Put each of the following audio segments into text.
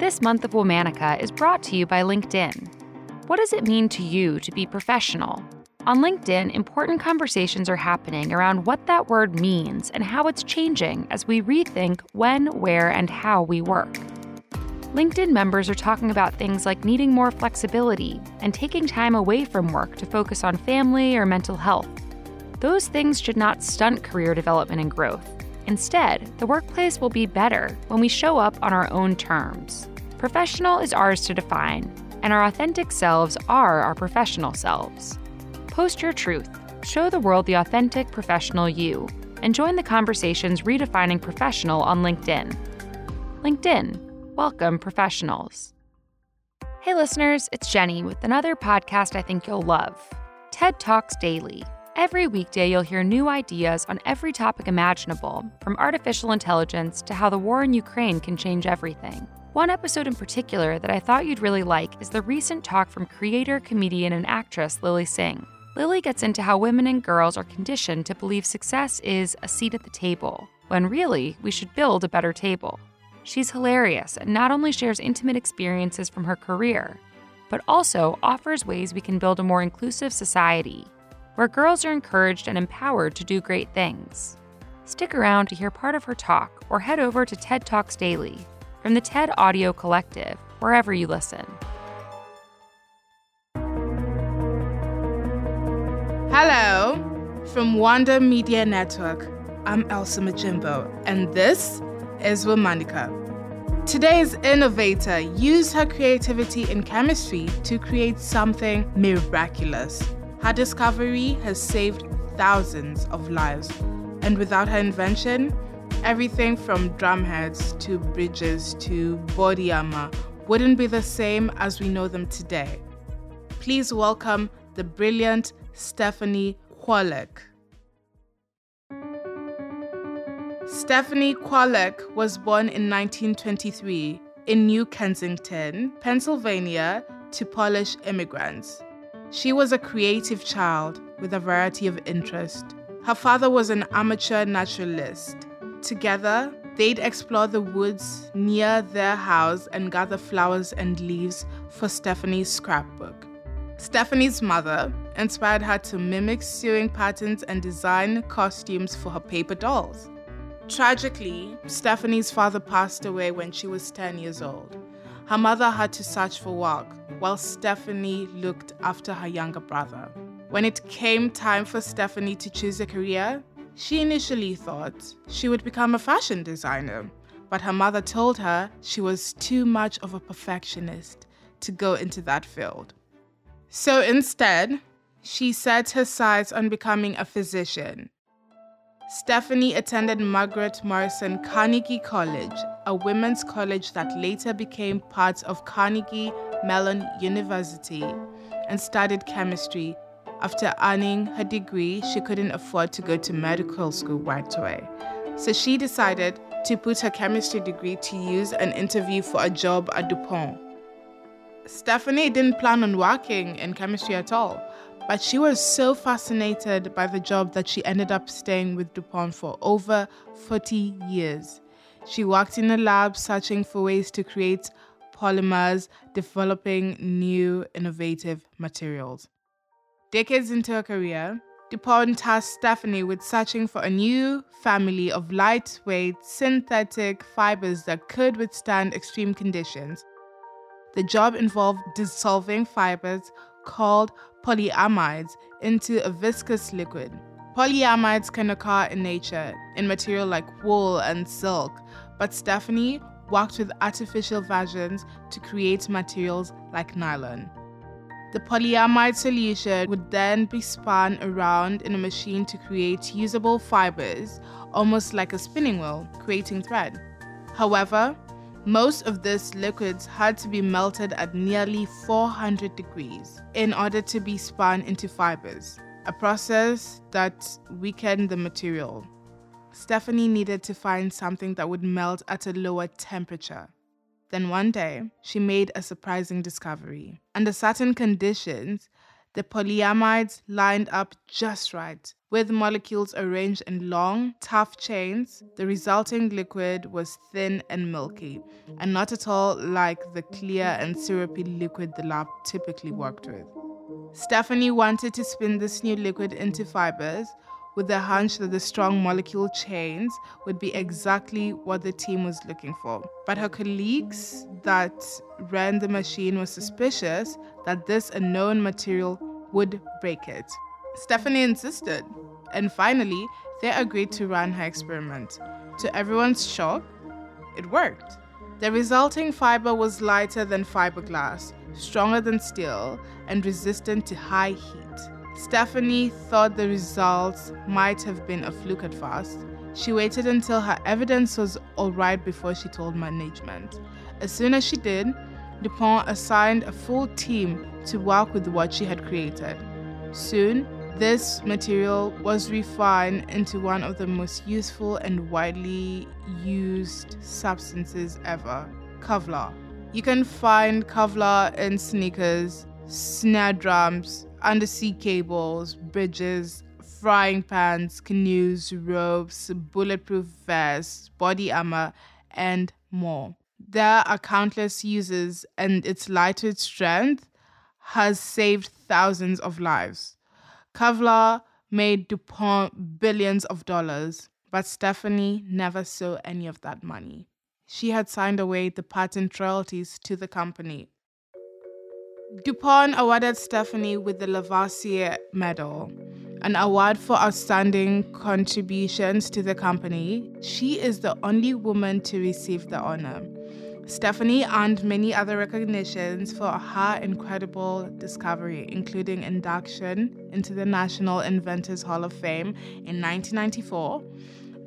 This month of Womanica is brought to you by LinkedIn. What does it mean to you to be professional? On LinkedIn, important conversations are happening around what that word means and how it's changing as we rethink when, where, and how we work. LinkedIn members are talking about things like needing more flexibility and taking time away from work to focus on family or mental health. Those things should not stunt career development and growth. Instead, the workplace will be better when we show up on our own terms. Professional is ours to define, and our authentic selves are our professional selves. Post your truth, show the world the authentic professional you, and join the conversations redefining professional on LinkedIn. LinkedIn Welcome, professionals. Hey, listeners, it's Jenny with another podcast I think you'll love TED Talks Daily. Every weekday, you'll hear new ideas on every topic imaginable, from artificial intelligence to how the war in Ukraine can change everything. One episode in particular that I thought you'd really like is the recent talk from creator, comedian, and actress Lilly Singh. Lilly gets into how women and girls are conditioned to believe success is a seat at the table, when really, we should build a better table. She's hilarious and not only shares intimate experiences from her career, but also offers ways we can build a more inclusive society where girls are encouraged and empowered to do great things. Stick around to hear part of her talk or head over to TED Talks Daily from the TED Audio Collective, wherever you listen. Hello, from Wonder Media Network. I'm Elsa Majimbo, and this is Womanica. Today's innovator used her creativity in chemistry to create something miraculous. Her discovery has saved thousands of lives, and without her invention, everything from drumheads to bridges to body armor wouldn't be the same as we know them today. Please welcome the brilliant Stephanie Kwolek. Stephanie Kwolek was born in 1923 in New Kensington, Pennsylvania, to Polish immigrants. She was a creative child with a variety of interests. Her father was an amateur naturalist. Together, they'd explore the woods near their house and gather flowers and leaves for Stephanie's scrapbook. Stephanie's mother inspired her to mimic sewing patterns and design costumes for her paper dolls. Tragically, Stephanie's father passed away when she was 10 years old. Her mother had to search for work while Stephanie looked after her younger brother. When it came time for Stephanie to choose a career, she initially thought she would become a fashion designer, but her mother told her she was too much of a perfectionist to go into that field. So instead, she set her sights on becoming a physician. Stephanie attended Margaret Morrison Carnegie College, a women's college that later became part of Carnegie Mellon University, and studied chemistry. After earning her degree, she couldn't afford to go to medical school right away. So she decided to put her chemistry degree to use and interview for a job at DuPont. Stephanie didn't plan on working in chemistry at all. But she was so fascinated by the job that she ended up staying with DuPont for over 40 years. She worked in a lab searching for ways to create polymers, developing new innovative materials. Decades into her career, DuPont tasked Stephanie with searching for a new family of lightweight synthetic fibers that could withstand extreme conditions. The job involved dissolving fibers called polyamides into a viscous liquid. Polyamides can occur in nature, in material like wool and silk, but Stephanie worked with artificial versions to create materials like nylon. The polyamide solution would then be spun around in a machine to create usable fibers, almost like a spinning wheel, creating thread. However, most of these liquids had to be melted at nearly 400 degrees in order to be spun into fibers, a process that weakened the material. Stephanie needed to find something that would melt at a lower temperature. Then one day, she made a surprising discovery. Under certain conditions, The polyamides lined up just right. With molecules arranged in long, tough chains, the resulting liquid was thin and milky, and not at all like the clear and syrupy liquid the lab typically worked with. Stephanie wanted to spin this new liquid into fibers with the hunch that the strong molecule chains would be exactly what the team was looking for. But her colleagues that ran the machine were suspicious that this unknown material would break it. Stephanie insisted, and finally, they agreed to run her experiment. To everyone's shock, it worked. The resulting fiber was lighter than fiberglass, stronger than steel, and resistant to high heat. Stephanie thought the results might have been a fluke at first. She waited until her evidence was alright before she told management. As soon as she did, DuPont assigned a full team to work with what she had created. Soon, this material was refined into one of the most useful and widely used substances ever Kevlar. You can find Kevlar in sneakers, snare drums, undersea cables, bridges, frying pans, canoes, ropes, bulletproof vests, body armor, and more. There are countless uses, and its lightweight strength has saved thousands of lives. Kevlar made DuPont billions of dollars, but Stephanie never saw any of that money. She had signed away the patent royalties to the company. DuPont awarded Stephanie with the Lavoisier Medal, an award for outstanding contributions to the company. She is the only woman to receive the honor. Stephanie earned many other recognitions for her incredible discovery, including induction into the National Inventors Hall of Fame in 1994,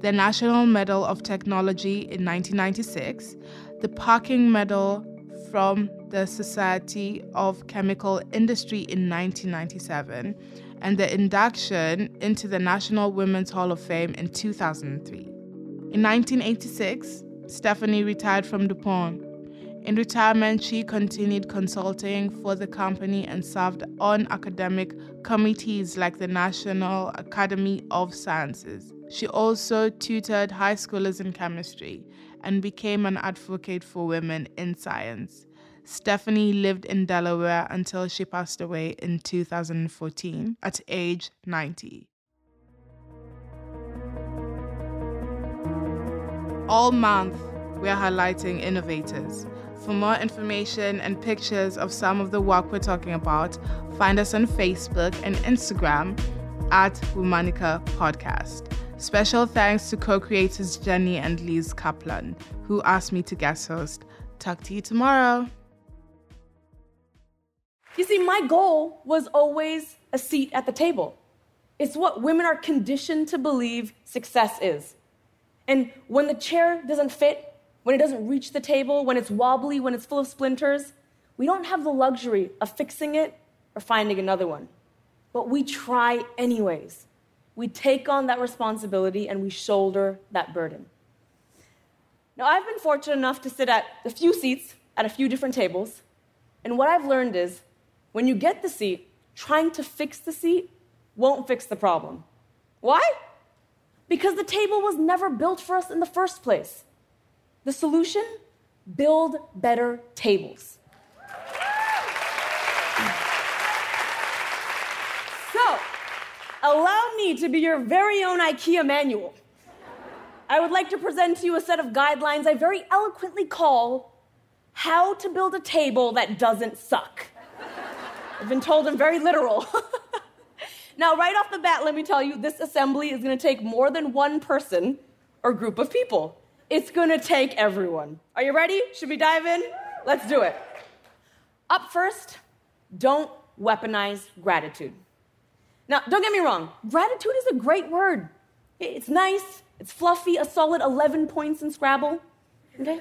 the National Medal of Technology in 1996, the Perkin Medal from the Society of Chemical Industry in 1997 and the induction into the National Women's Hall of Fame in 2003. In 1986, Stephanie retired from DuPont. In retirement, she continued consulting for the company and served on academic committees like the National Academy of Sciences. She also tutored high schoolers in chemistry and became an advocate for women in science. Stephanie lived in Delaware until she passed away in 2014 at age 90. All month, we are highlighting innovators. For more information and pictures of some of the work we're talking about, find us on Facebook and Instagram at Womanica Podcast. Special thanks to co creators Jenny and Liz Kaplan, who asked me to guest host. Talk to you tomorrow. You see, my goal was always a seat at the table. It's what women are conditioned to believe success is. And when the chair doesn't fit, when it doesn't reach the table, when it's wobbly, when it's full of splinters, we don't have the luxury of fixing it or finding another one. But we try anyways. We take on that responsibility and we shoulder that burden. Now, I've been fortunate enough to sit at a few seats at a few different tables, and what I've learned is when you get the seat, trying to fix the seat won't fix the problem. Why? Because the table was never built for us in the first place. The solution? Build better tables. So, me to be your very own IKEA manual. I would like to present to you a set of guidelines I very eloquently call How to Build a Table That Doesn't Suck. I've been told I'm very literal. now, right off the bat, let me tell you this assembly is going to take more than one person or group of people. It's going to take everyone. Are you ready? Should we dive in? Let's do it. Up first, don't weaponize gratitude. Now, don't get me wrong, gratitude is a great word. It's nice, it's fluffy, a solid 11 points in Scrabble. Okay?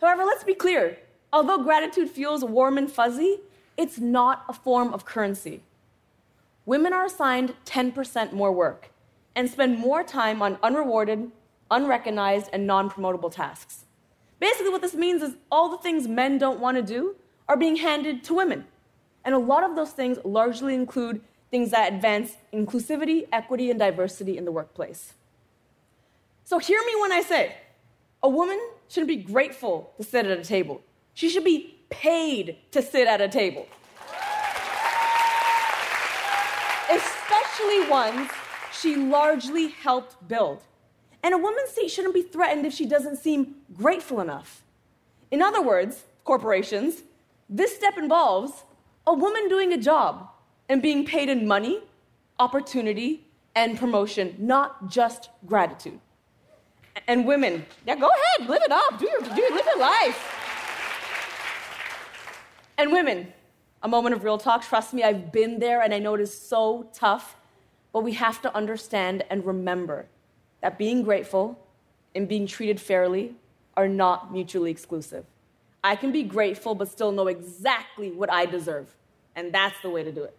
However, let's be clear. Although gratitude feels warm and fuzzy, it's not a form of currency. Women are assigned 10% more work and spend more time on unrewarded, unrecognized, and non promotable tasks. Basically, what this means is all the things men don't want to do are being handed to women. And a lot of those things largely include things that advance inclusivity, equity, and diversity in the workplace. So hear me when I say a woman shouldn't be grateful to sit at a table. She should be paid to sit at a table. Especially ones she largely helped build. And a woman's seat shouldn't be threatened if she doesn't seem grateful enough. In other words, corporations, this step involves a woman doing a job and being paid in money, opportunity, and promotion, not just gratitude. And women, yeah, go ahead, live it up, do your, do, live your life. And women, a moment of real talk. Trust me, I've been there and I know it is so tough, but we have to understand and remember that being grateful and being treated fairly are not mutually exclusive. I can be grateful but still know exactly what I deserve, and that's the way to do it.